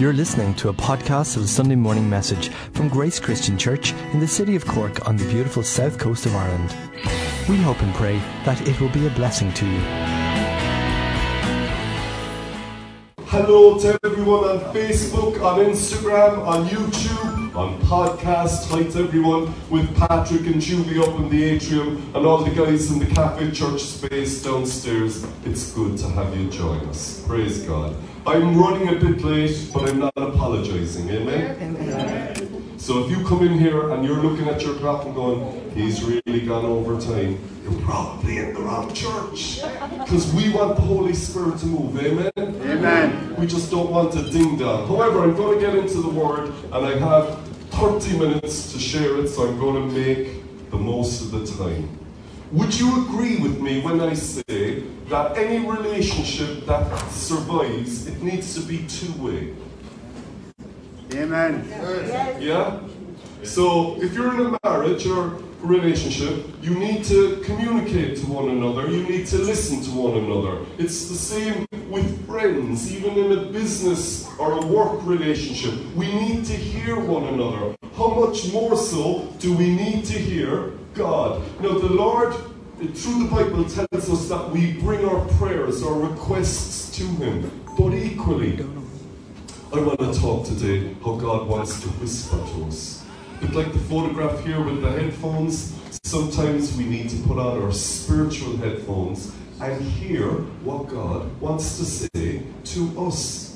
You're listening to a podcast of the Sunday morning message from Grace Christian Church in the city of Cork on the beautiful south coast of Ireland. We hope and pray that it will be a blessing to you. Hello to everyone on Facebook, on Instagram, on YouTube, on podcast. Hi to everyone with Patrick and Julie up in the atrium and all the guys in the cafe church space downstairs. It's good to have you join us. Praise God. I'm running a bit late, but I'm not apologizing. Amen? So if you come in here and you're looking at your clock and going, he's really gone over time, you're probably in the wrong church. Because we want the Holy Spirit to move. Amen? Amen. We just don't want a ding dong. However, I'm going to get into the Word and I have 30 minutes to share it, so I'm going to make the most of the time. Would you agree with me when I say that any relationship that survives, it needs to be two-way? Amen. Yeah? So if you're in a marriage or relationship, you need to communicate to one another, you need to listen to one another. It's the same with friends, even in a business or a work relationship. We need to hear one another. How much more so do we need to hear God? Now, the Lord, through the Bible, tells us that we bring our prayers, our requests to Him, but equally, I want to talk today how God wants to whisper to us. But like the photograph here with the headphones, sometimes we need to put on our spiritual headphones and hear what God wants to say to us.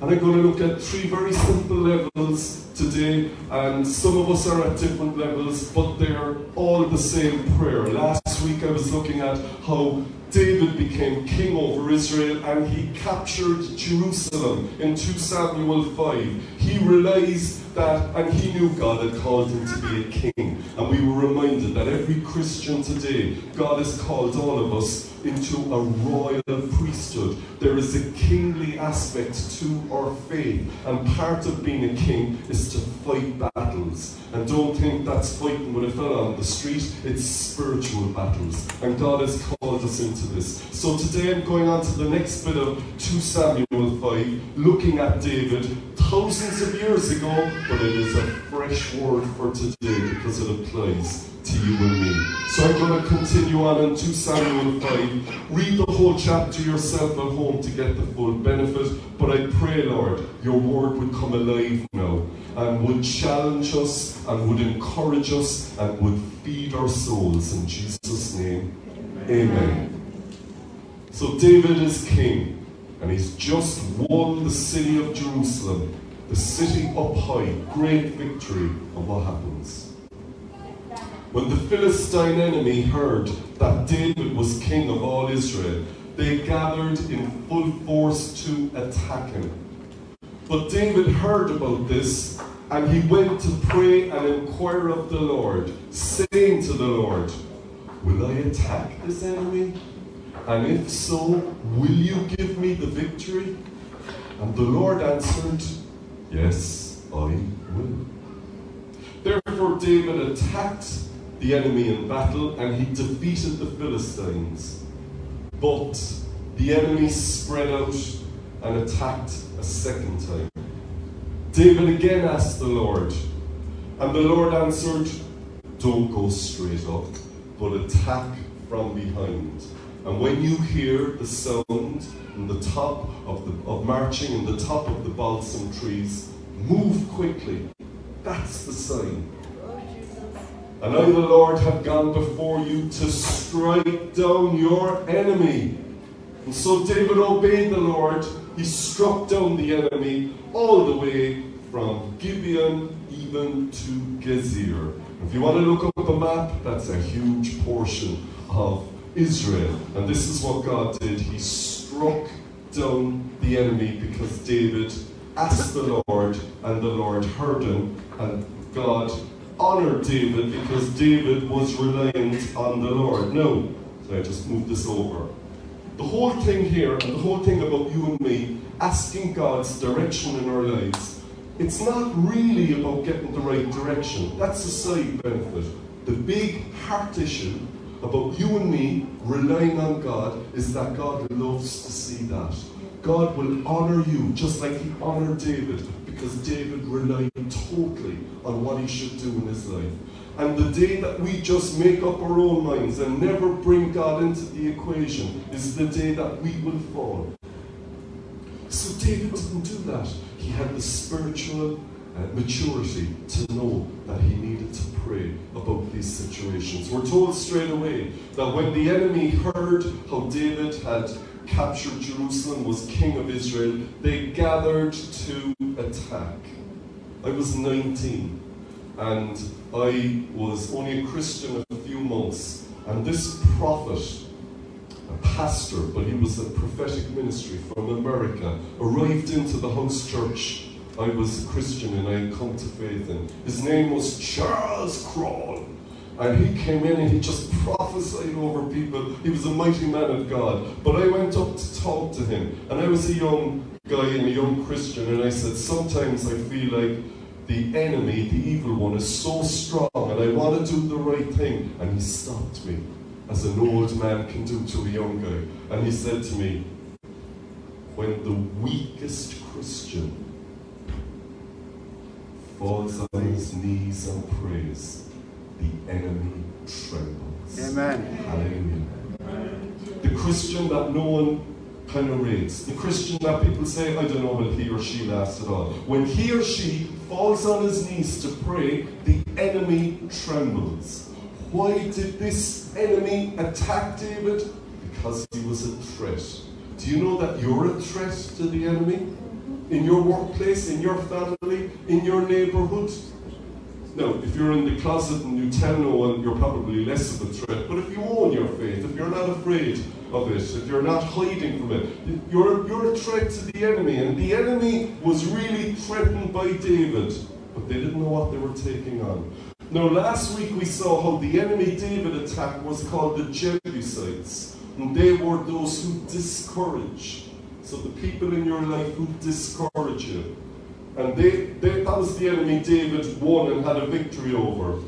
And I'm going to look at three very simple levels today, and some of us are at different levels, but they're all the same prayer. Last week I was looking at how David became king over Israel and he captured Jerusalem in 2 Samuel 5. He realized that, and he knew God had called him to be a king. And we were reminded that every Christian today, God has called all of us into a royal priesthood. There is a kingly aspect to our faith, and part of being a king is to fight battles. And don't think that's fighting with a fella on the street, it's spiritual battles. And God has called us into this. So today I'm going on to the next bit of 2 Samuel 5, looking at David thousands of years ago, but it is a fresh word for today because it applies to you and me. So I'm going to continue on in 2 Samuel 5. Read the whole chapter yourself at home to get the full benefit. But I pray, Lord, your word would come alive now and would challenge us and would encourage us and would feed our souls. In Jesus' name, amen. So David is king and he's just won the city of Jerusalem, the city up high, great victory. And what happens? When the Philistine enemy heard that David was king of all Israel, they gathered in full force to attack him. But David heard about this, and he went to pray and inquire of the Lord, saying to the Lord, Will I attack this enemy? And if so, will you give me the victory? And the Lord answered, Yes, I will. Therefore, David attacked the enemy in battle and he defeated the Philistines. But the enemy spread out and attacked a second time. David again asked the Lord, and the Lord answered, Don't go straight up, but attack from behind. And when you hear the sound in the top of, the, of marching in the top of the balsam trees, move quickly. That's the sign. And I, the Lord, have gone before you to strike down your enemy. And so David obeyed the Lord. He struck down the enemy all the way from Gibeon even to Gezer. If you want to look up a map, that's a huge portion of Israel. And this is what God did. He struck down the enemy because David asked the Lord, and the Lord heard him, and God honored David because David was reliant on the Lord. No, so I just moved this over. The whole thing here, and the whole thing about you and me, asking God's direction in our lives, it's not really about getting the right direction. That's a side benefit. The big heart issue about you and me relying on God is that God loves to see that. God will honor you just like he honored David because David relied totally on what he should do in his life. And the day that we just make up our own minds and never bring God into the equation is the day that we will fall. So David didn't do that. He had the spiritual uh, maturity to know that he needed to pray about these situations. We're told straight away that when the enemy heard how David had captured Jerusalem, was king of Israel, they gathered to attack. I was 19 and I was only a Christian a few months, and this prophet, a pastor, but he was a prophetic ministry from America, arrived into the house church I was a Christian and I come to faith And His name was Charles Crawl. And he came in and he just prophesied over people. He was a mighty man of God. But I went up to talk to him. And I was a young guy and a young Christian. And I said, Sometimes I feel like the enemy, the evil one, is so strong. And I want to do the right thing. And he stopped me, as an old man can do to a young guy. And he said to me, When the weakest Christian falls on his knees and prays, the enemy trembles. Amen. Hallelujah. The Christian that no one kind of rates, the Christian that people say, I don't know will he or she last at all. When he or she falls on his knees to pray, the enemy trembles. Why did this enemy attack David? Because he was a threat. Do you know that you're a threat to the enemy? In your workplace, in your family, in your neighborhood. Now, if you're in the closet and you tell no one, you're probably less of a threat. But if you own your faith, if you're not afraid of it, if you're not hiding from it, you're, you're a threat to the enemy. And the enemy was really threatened by David, but they didn't know what they were taking on. Now, last week we saw how the enemy David attacked was called the Jebusites. And they were those who discourage so the people in your life who discourage you. And they, they, that was the enemy David won and had a victory over.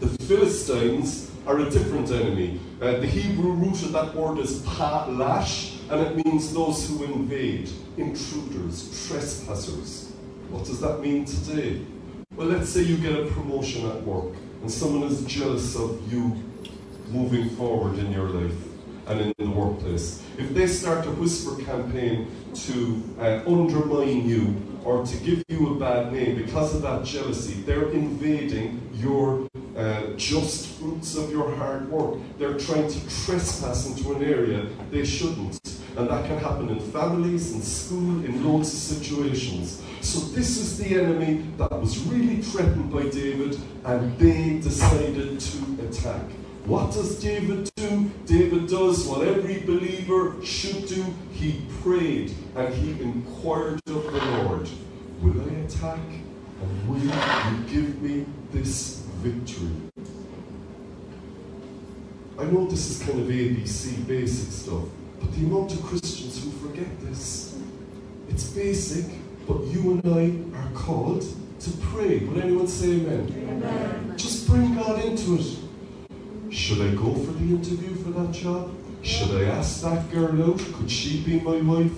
The Philistines are a different enemy. Uh, the Hebrew root of that word is pa-lash, and it means those who invade, intruders, trespassers. What does that mean today? Well, let's say you get a promotion at work, and someone is jealous of you moving forward in your life and in the workplace. If they start a whisper campaign to uh, undermine you or to give you a bad name because of that jealousy, they're invading your uh, just fruits of your hard work. They're trying to trespass into an area they shouldn't. And that can happen in families, in school, in loads of situations. So this is the enemy that was really threatened by David, and they decided to attack. What does David do? David does what every believer should do. He prayed and he inquired of the Lord, Will I attack? And will you give me this victory? I know this is kind of ABC basic stuff, but the amount of Christians who forget this, it's basic, but you and I are called to pray. Will anyone say amen? amen? Just bring God into it. Should I go for the interview for that job? Should I ask that girl out? Could she be my wife?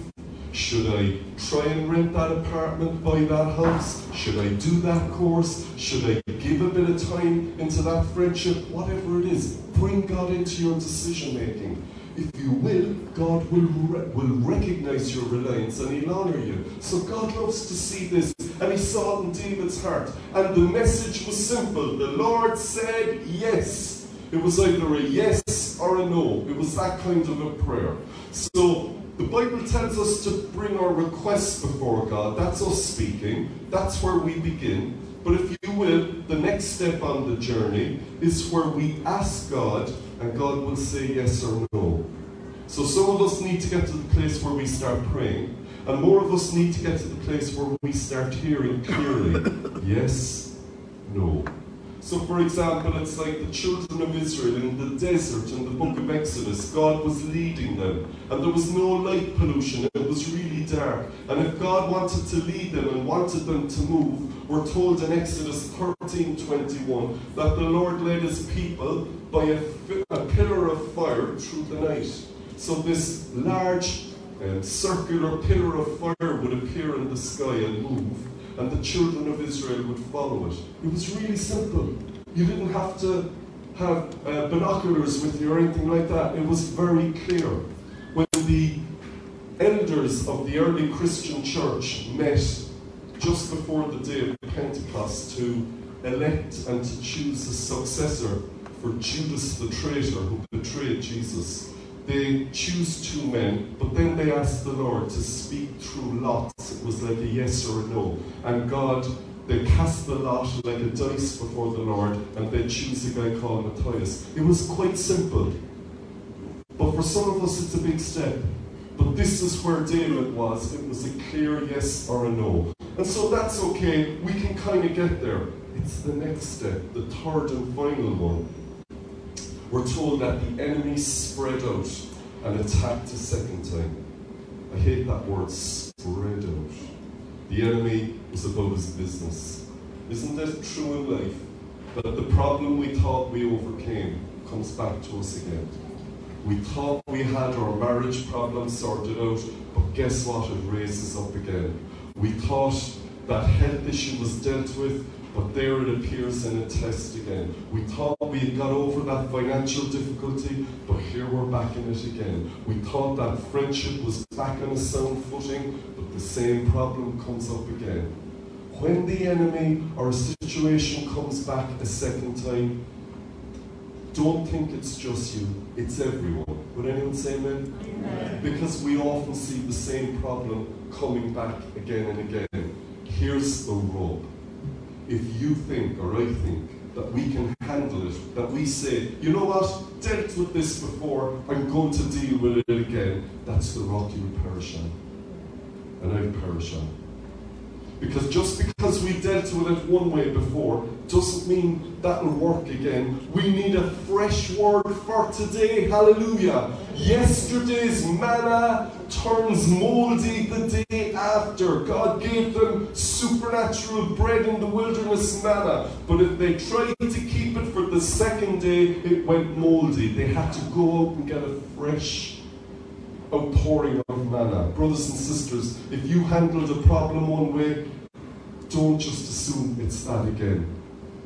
Should I try and rent that apartment, buy that house? Should I do that course? Should I give a bit of time into that friendship? Whatever it is, bring God into your decision making. If you will, God will, re- will recognize your reliance and He'll honor you. So God loves to see this, and He saw it in David's heart. And the message was simple the Lord said yes. It was either a yes or a no. It was that kind of a prayer. So the Bible tells us to bring our requests before God. That's us speaking. That's where we begin. But if you will, the next step on the journey is where we ask God, and God will say yes or no. So some of us need to get to the place where we start praying, and more of us need to get to the place where we start hearing clearly yes, no. So, for example, it's like the children of Israel in the desert in the book of Exodus. God was leading them, and there was no light pollution. It was really dark. And if God wanted to lead them and wanted them to move, we're told in Exodus 13 21 that the Lord led his people by a, a pillar of fire through the night. So, this large um, circular pillar of fire would appear in the sky and move, and the children of Israel would follow it. It was really simple. You didn't have to have uh, binoculars with you or anything like that. It was very clear. When the elders of the early Christian church met just before the day of Pentecost to elect and to choose a successor for Judas the traitor who betrayed Jesus. They choose two men, but then they ask the Lord to speak through lots. It was like a yes or a no. And God, they cast the lot like a dice before the Lord, and they choose a guy called Matthias. It was quite simple. But for some of us, it's a big step. But this is where David was. It was a clear yes or a no. And so that's okay. We can kind of get there. It's the next step, the third and final one. We're told that the enemy spread out and attacked a second time. I hate that word, spread out. The enemy was about his business. Isn't that true in life? That the problem we thought we overcame comes back to us again. We thought we had our marriage problem sorted out, but guess what? It raises up again. We thought that health issue was dealt with, but there it appears in a test again. We thought we had got over that financial difficulty, but here we're back in it again. We thought that friendship was back on a sound footing, but the same problem comes up again. When the enemy or a situation comes back a second time, don't think it's just you, it's everyone. Would anyone say amen? amen? Because we often see the same problem coming back again and again. Here's the rub. If you think, or I think, that we can handle it, that we say, you know what, dealt with this before, I'm going to deal with it again, that's the rock you will perish on. And I've perished on. Because just because we dealt with it one way before doesn't mean that'll work again. We need a fresh word for today. Hallelujah. Yesterday's manna turns moldy the day after. God gave them supernatural bread in the wilderness manna. But if they tried to keep it for the second day, it went moldy. They had to go out and get a fresh outpouring of manna. Brothers and sisters, if you handled a problem one way, don't just assume it's that again.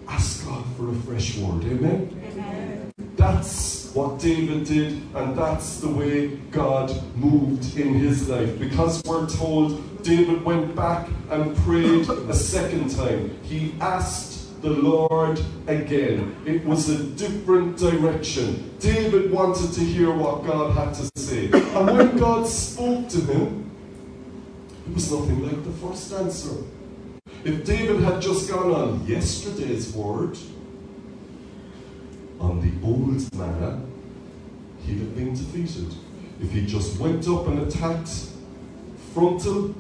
Ask God for a fresh word. Amen? Amen. That's what David did, and that's the way God moved in his life. Because we're told David went back and prayed a second time. He asked the Lord again. It was a different direction. David wanted to hear what God had to say. And when God spoke to him, it was nothing like the first answer. If David had just gone on yesterday's word, on the old manna, he'd have been defeated. If he just went up and attacked frontal,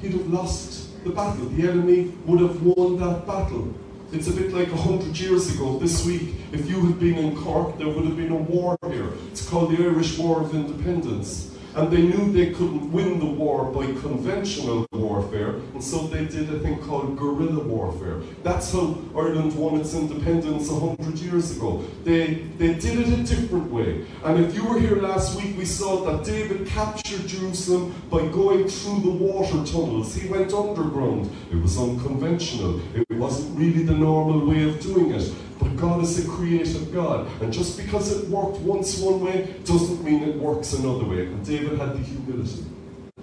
he'd have lost the battle. The enemy would have won that battle. It's a bit like a hundred years ago this week. If you had been in Cork, there would have been a war here. It's called the Irish War of Independence. And they knew they couldn't win the war by conventional warfare, and so they did a thing called guerrilla warfare. That's how Ireland won its independence a hundred years ago. They, they did it a different way. And if you were here last week, we saw that David captured Jerusalem by going through the water tunnels. He went underground. It was unconventional. It wasn't really the normal way of doing it. God is a creative God. And just because it worked once one way doesn't mean it works another way. And David had the humility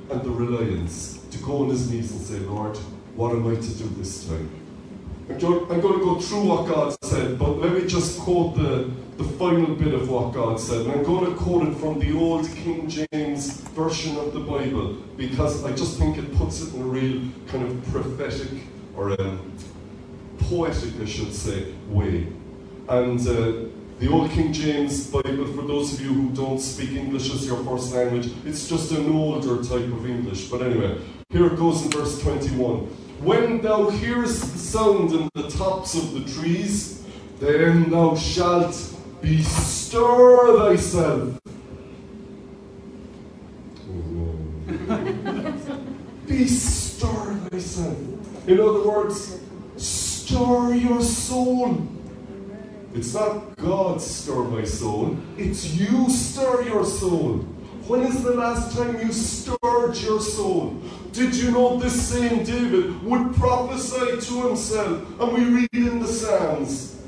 and the reliance to go on his knees and say, Lord, what am I to do this time? I'm going to go through what God said, but let me just quote the, the final bit of what God said. And I'm going to quote it from the old King James version of the Bible because I just think it puts it in a real kind of prophetic or um, poetic, I should say, way. And uh, the Old King James Bible, for those of you who don't speak English as your first language, it's just an older type of English. But anyway, here it goes in verse 21. When thou hearest the sound in the tops of the trees, then thou shalt bestir thyself. bestir thyself. In other words, stir your soul. It's not God stir my soul, it's you stir your soul. When is the last time you stirred your soul? Did you know this same David would prophesy to himself? And we read in the Psalms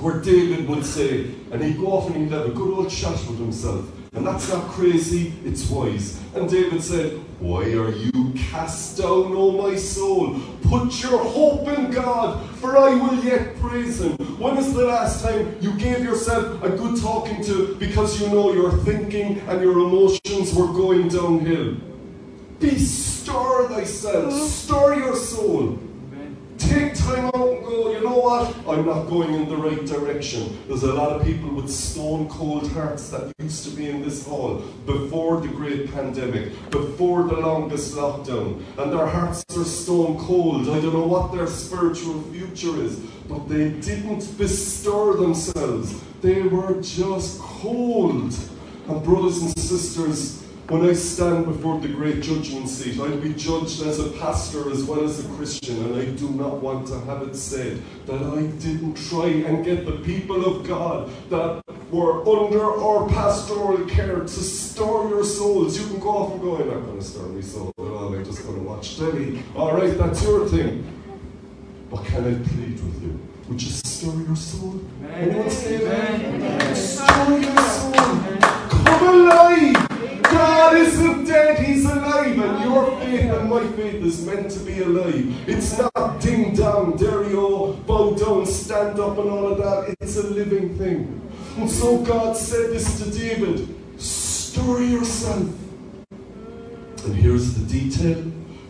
where David would say, and he'd go off and he'd have a good old chat with himself. And that's not crazy, it's wise. And David said, Why are you cast down, O my soul? Put your hope in God, for I will yet praise him. When is the last time you gave yourself a good talking to because you know your thinking and your emotions were going downhill? Be stir thyself, stir your soul. Time out and go, you know what? I'm not going in the right direction. There's a lot of people with stone cold hearts that used to be in this hall before the great pandemic, before the longest lockdown. And their hearts are stone cold. I don't know what their spiritual future is, but they didn't bestir themselves. They were just cold. And brothers and sisters, when I stand before the great judgment seat, I'll be judged as a pastor as well as a Christian, and I do not want to have it said that I didn't try and get the people of God that were under our pastoral care to store your souls. You can go off and go, I'm not going to store my soul at all, I'm just going to watch telly. Alright, that's your thing. But can I plead with you? Would you stir your soul? Anyone say that? Stir your soul. Come alive! God isn't dead, He's alive, and your faith and my faith is meant to be alive. It's not ding dong, Dario, bow down, stand up, and all of that. It's a living thing. And so God said this to David stir yourself. And here's the detail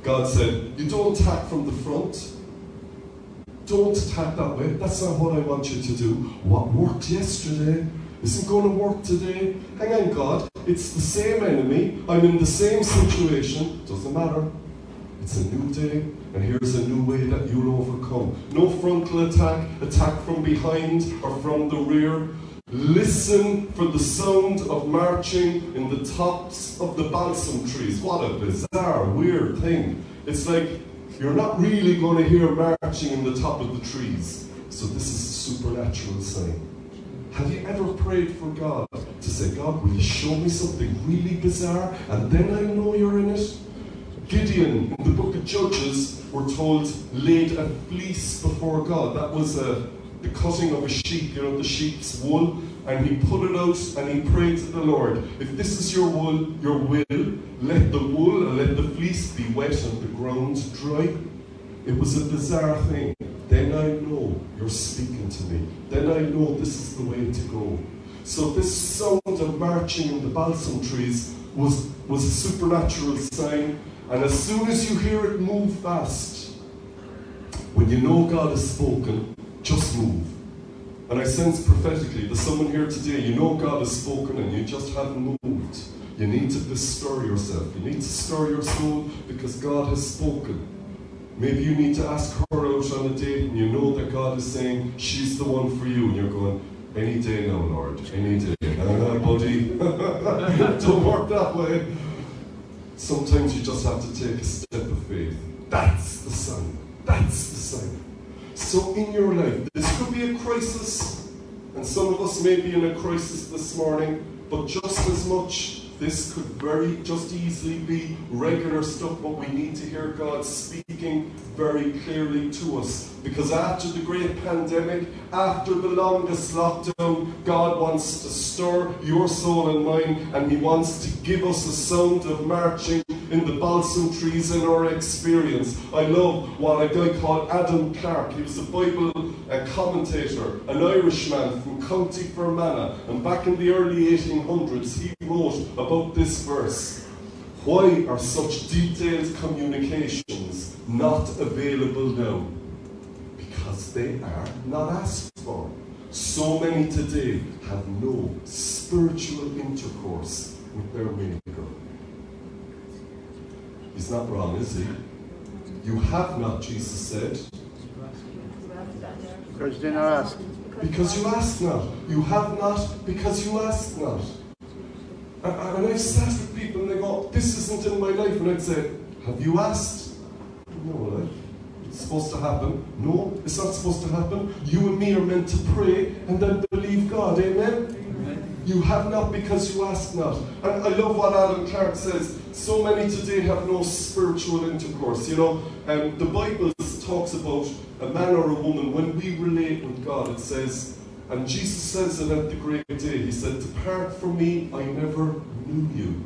God said, You don't attack from the front. Don't attack that way. That's not what I want you to do. What worked yesterday isn't going to work today. Hang on, God. It's the same enemy. I'm in the same situation. Doesn't matter. It's a new day, and here's a new way that you'll overcome. No frontal attack, attack from behind or from the rear. Listen for the sound of marching in the tops of the balsam trees. What a bizarre, weird thing. It's like you're not really going to hear marching in the top of the trees. So this is a supernatural sign. Have you ever prayed for God to say, God, will you show me something really bizarre and then I know you're in it? Gideon in the book of Judges, we're told, laid a fleece before God. That was a, the cutting of a sheep, you know, the sheep's wool, and he put it out and he prayed to the Lord, if this is your wool, your will, let the wool and let the fleece be wet and the ground dry. It was a bizarre thing. Then I know you're speaking to me. Then I know this is the way to go. So this sound of marching in the balsam trees was, was a supernatural sign. And as soon as you hear it move fast, when you know God has spoken, just move. And I sense prophetically there's someone here today, you know God has spoken and you just haven't moved. You need to bestir yourself. You need to stir your soul because God has spoken. Maybe you need to ask her out on a date and you know that God is saying she's the one for you and you're going, any day now, Lord, any day. Uh, buddy, don't work that way. Sometimes you just have to take a step of faith. That's the sign. That's the sign. So in your life, this could be a crisis, and some of us may be in a crisis this morning, but just as much this could very just easily be regular stuff, but we need to hear God speaking very clearly to us. Because after the great pandemic, after the longest lockdown, God wants to stir your soul and mine, and He wants to give us a sound of marching in the balsam trees in our experience. I love what a guy called Adam Clarke, he was a Bible uh, commentator, an Irishman from County Fermanagh, and back in the early 1800s, he wrote about this verse. Why are such detailed communications not available now? Because they are not asked for. So many today have no spiritual intercourse with their Maker. He's not wrong, is he? You have not, Jesus said. Because you did not ask. Because you ask not. You have not because you ask not. And, and I've sat with people and they go, This isn't in my life. And I'd say, Have you asked? No, life. Eh? It's supposed to happen. No, it's not supposed to happen. You and me are meant to pray and then believe God. Amen? You have not because you ask not. And I love what Alan Clarke says. So many today have no spiritual intercourse. You know, um, the Bible talks about a man or a woman, when we relate with God, it says, and Jesus says it at the great day, He said, Depart from me, I never knew you.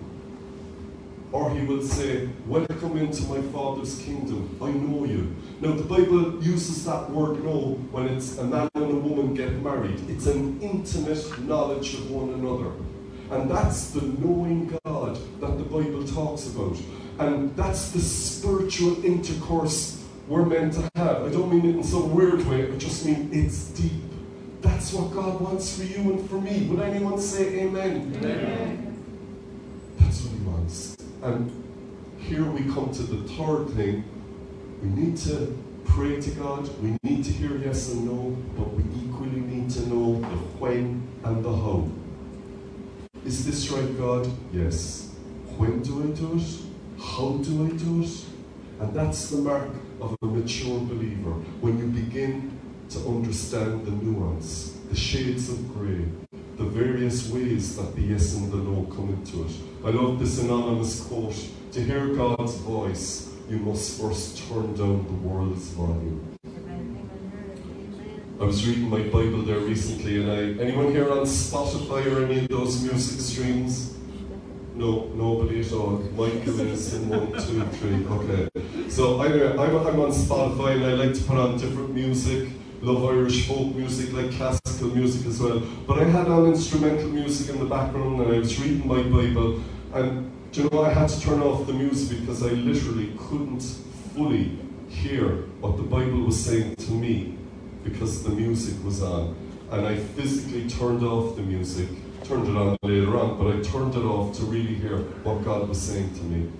Or He will say, Welcome into my Father's kingdom, I know you. Now, the Bible uses that word know when it's a man and a woman get married. It's an intimate knowledge of one another. And that's the knowing God that the Bible talks about. And that's the spiritual intercourse we're meant to have. I don't mean it in some weird way, I just mean it's deep. That's what God wants for you and for me. Would anyone say amen? Amen. Wants. And here we come to the third thing. We need to pray to God. We need to hear yes and no, but we equally need to know the when and the how. Is this right, God? Yes. When do I do it? How do I do it? And that's the mark of a mature believer when you begin to understand the nuance, the shades of grey, the various ways that the yes and the no come into it. I love this anonymous quote To hear God's voice, you must first turn down the world's volume. I was reading my Bible there recently, and I anyone here on Spotify or any of those music streams? No, nobody at all. Michael is in one, two, three. Okay. So I'm, I'm on Spotify, and I like to put on different music. Love Irish folk music, like classical music as well. But I had on instrumental music in the background, and I was reading my Bible, and do you know I had to turn off the music because I literally couldn't fully hear what the Bible was saying to me because the music was on. And I physically turned off the music, turned it on later on, but I turned it off to really hear what God was saying to me.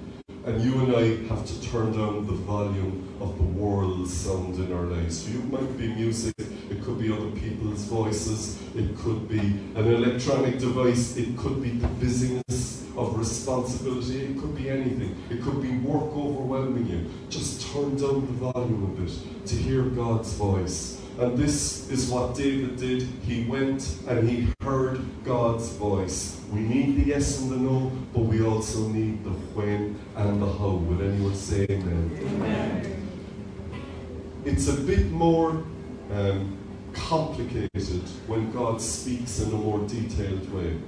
And you and I have to turn down the volume of the world's sound in our lives. So might be music, it could be other people's voices, it could be an electronic device, it could be the busyness of responsibility, it could be anything. It could be work overwhelming you. Just turn down the volume a bit to hear God's voice. And this is what David did. He went and he heard God's voice. We need the yes and the no, but we also need the when and the how. Would anyone say amen? Amen. It's a bit more um, complicated when God speaks in a more detailed way.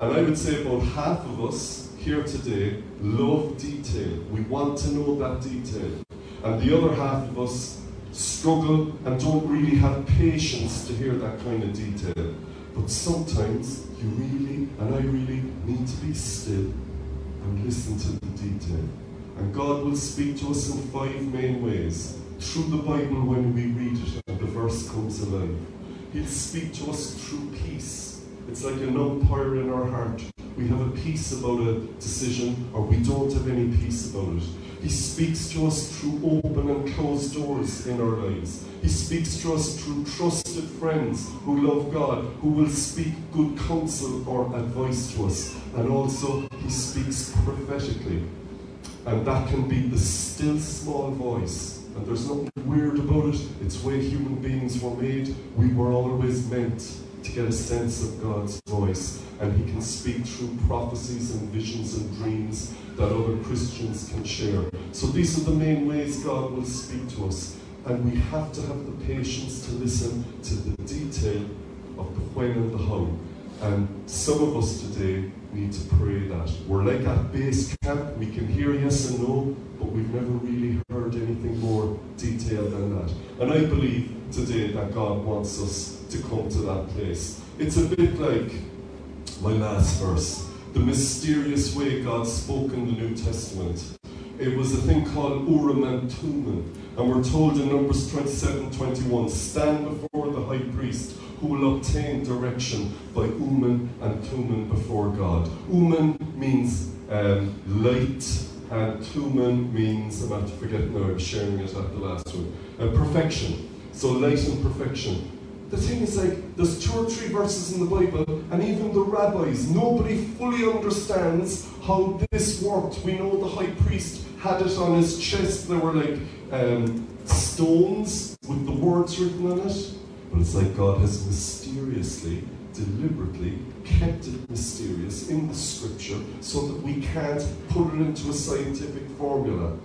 And I would say about half of us here today love detail. We want to know that detail. And the other half of us struggle and don't really have patience to hear that kind of detail. But sometimes you really and I really need to be still and listen to the detail. And God will speak to us in five main ways. Through the Bible when we read it and the verse comes alive. He'll speak to us through peace. It's like an umpire in our heart. We have a peace about a decision or we don't have any peace about it. He speaks to us through open and closed doors in our lives. He speaks to us through trusted friends who love God, who will speak good counsel or advice to us. And also, He speaks prophetically. And that can be the still small voice. And there's nothing weird about it. It's the way human beings were made. We were always meant to get a sense of God's voice. And He can speak through prophecies and visions and dreams that other Christians can share. So these are the main ways God will speak to us. And we have to have the patience to listen to the detail of the when and the how. And some of us today need to pray that. We're like at base camp, we can hear yes and no, but we've never really heard anything more detailed than that. And I believe today that God wants us to come to that place. It's a bit like my last verse the mysterious way God spoke in the New Testament. It was a thing called Urim and Thummim. And we're told in Numbers 27 21, stand before the high priest who will obtain direction by Urim and Thummim before God. Urim means um, light, and Thummim means, I'm about to forget now, I was sharing it at the last one, uh, perfection. So light and perfection the thing is like there's two or three verses in the Bible, and even the rabbis, nobody fully understands how this worked. We know the high priest had it on his chest. There were like um, stones with the words written on it. But it's like God has mysteriously deliberately kept it mysterious in the scripture so that we can't put it into a scientific formula.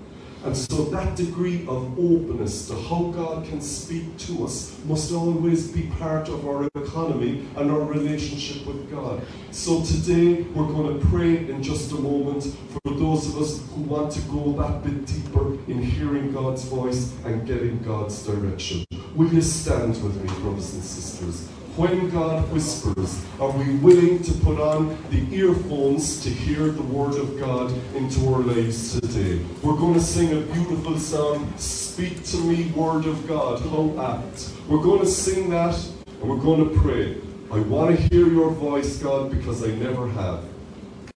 And so that degree of openness to how God can speak to us must always be part of our economy and our relationship with God. So today we're going to pray in just a moment for those of us who want to go that bit deeper in hearing God's voice and getting God's direction. Will you stand with me, brothers and sisters? When God whispers, are we willing to put on the earphones to hear the Word of God into our lives today? We're going to sing a beautiful song, Speak to Me, Word of God. How apt. We're going to sing that and we're going to pray. I want to hear your voice, God, because I never have.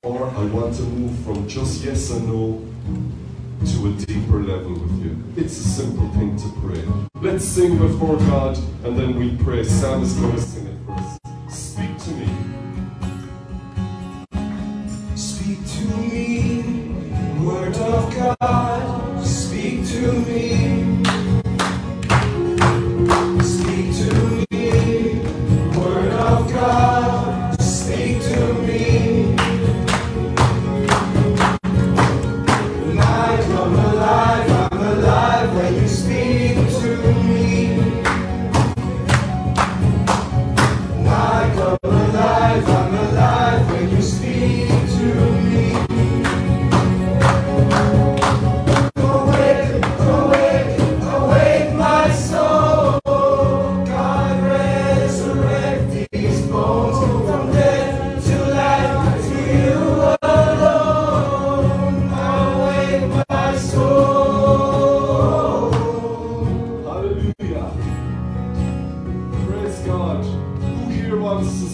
Or I want to move from just yes and no to a deeper level Let's sing before God and then we pray. Sam is going to sing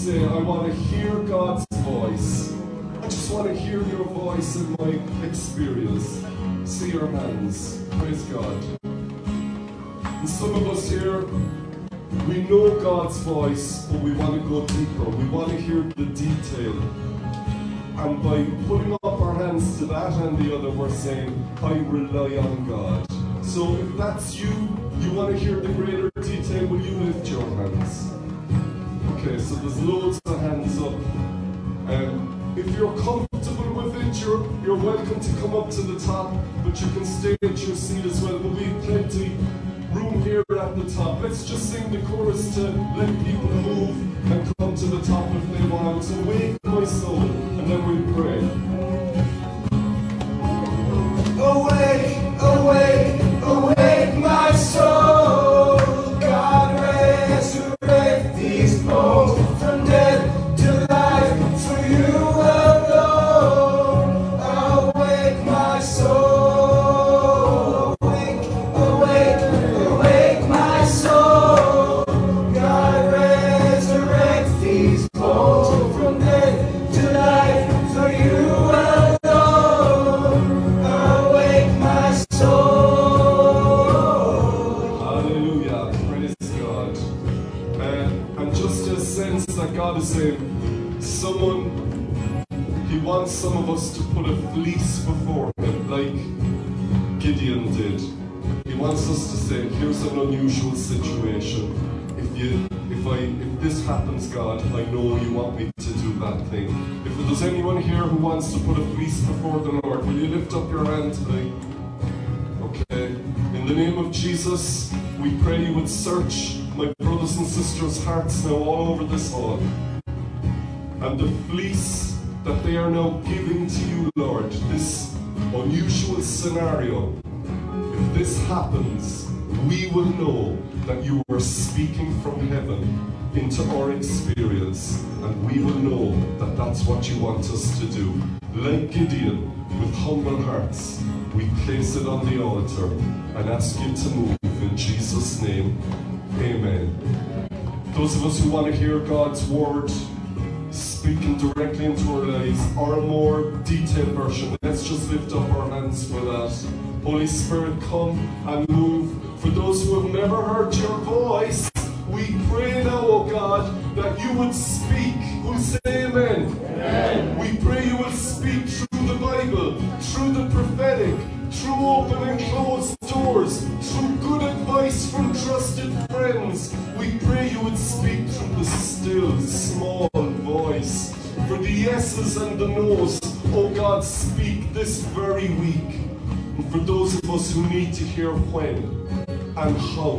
say, I want to hear God's voice? I just want to hear your voice in my experience. See your hands. Praise God. And some of us here, we know God's voice, but we want to go deeper. We want to hear the detail. And by putting up our hands to that and the other, we're saying, I rely on God. So if that's you, you want to hear the greater detail, will you lift your hands? So there's loads of hands up. Um, if you're comfortable with it, you're, you're welcome to come up to the top, but you can stay at your seat as well. There'll be plenty room here at the top. Let's just sing the chorus to let people move and come to the top if they want. So wake my soul, and then we pray. God, I know you want me to do that thing. If there's anyone here who wants to put a fleece before the Lord, will you lift up your hand today? Okay. In the name of Jesus, we pray you would search my brothers and sisters' hearts now all over this hall. And the fleece that they are now giving to you, Lord, this unusual scenario, if this happens, we will know that you are speaking from heaven into our experience, and we will know that that's what you want us to do. Like Gideon, with humble hearts, we place it on the altar and ask you to move in Jesus' name. Amen. Those of us who want to hear God's word speaking directly into our lives, or a more detailed version, let's just lift up our hands for that. Holy Spirit, come and move. For those who have never heard your voice, we pray now, oh God, that you would speak. Who say amen? We pray you will speak through the Bible, through the prophetic, through open and closed doors, through good advice from trusted friends. We pray you would speak through the still, small voice. For the yeses and the nos. Oh God, speak this very week. And for those of us who need to hear when and how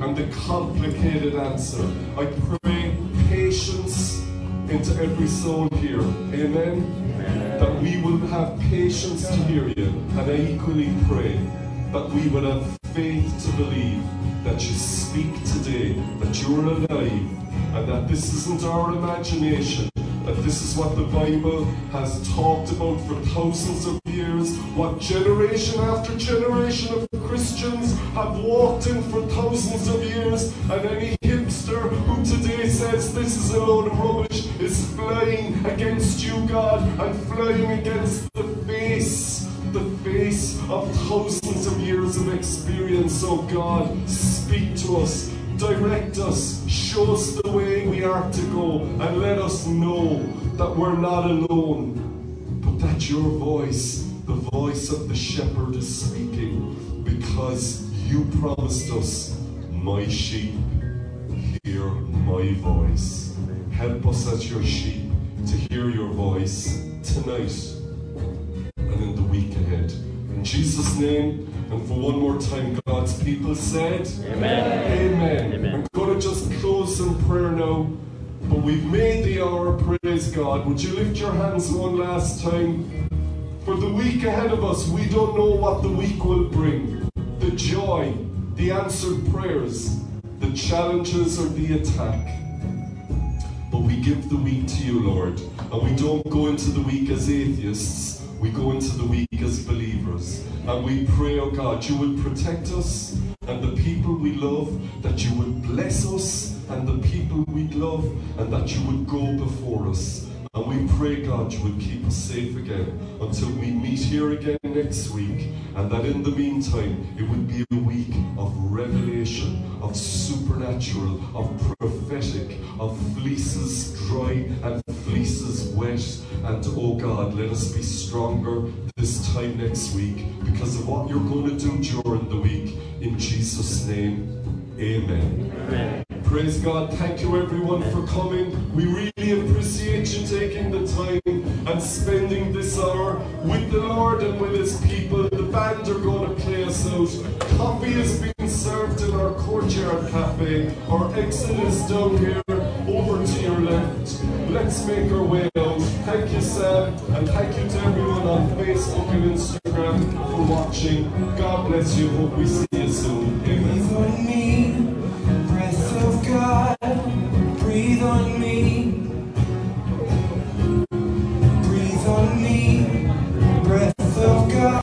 and the complicated answer, I pray patience into every soul here. Amen. That we will have patience to hear you. And I equally pray that we will have faith to believe that you speak today, that you're alive, and that this isn't our imagination, that this is what the Bible has talked about for thousands of years, what generation after generation of Christians have walked in for thousands of years, and any hipster who today says this is a load of rubbish is flying against you, God, and flying against the face, the face of thousands of years of experience. Oh God, speak to us. Direct us, show us the way we are to go, and let us know that we're not alone, but that your voice, the voice of the shepherd, is speaking because you promised us, My sheep hear my voice. Help us as your sheep to hear your voice tonight and in the week ahead. In Jesus' name, and for one more time, God's people said, Amen. Amen. Amen. I'm going to just close in prayer now, but we've made the hour, praise God. Would you lift your hands one last time? For the week ahead of us, we don't know what the week will bring. The joy, the answered prayers, the challenges, or the attack. But we give the week to you, Lord. And we don't go into the week as atheists. We go into the week as believers. And we pray, oh God, you would protect us and the people we love, that you would bless us and the people we love, and that you would go before us. And we pray, God, you would keep us safe again until we meet here again next week. And that in the meantime, it would be a week of revelation, of supernatural, of prophetic, of fleeces dry and fleeces wet. And oh God, let us be stronger this time next week because of what you're going to do during the week. In Jesus' name, amen. Amen. Praise God. Thank you everyone for coming. We really appreciate you taking the time and spending this hour with the Lord and with his people. The band are going to play us out. Coffee is being served in our courtyard cafe. Our exit is down here over to your left. Let's make our way out. Thank you, Sam, and thank you to everyone on Facebook and Instagram for watching. God bless you. Hope we see you soon.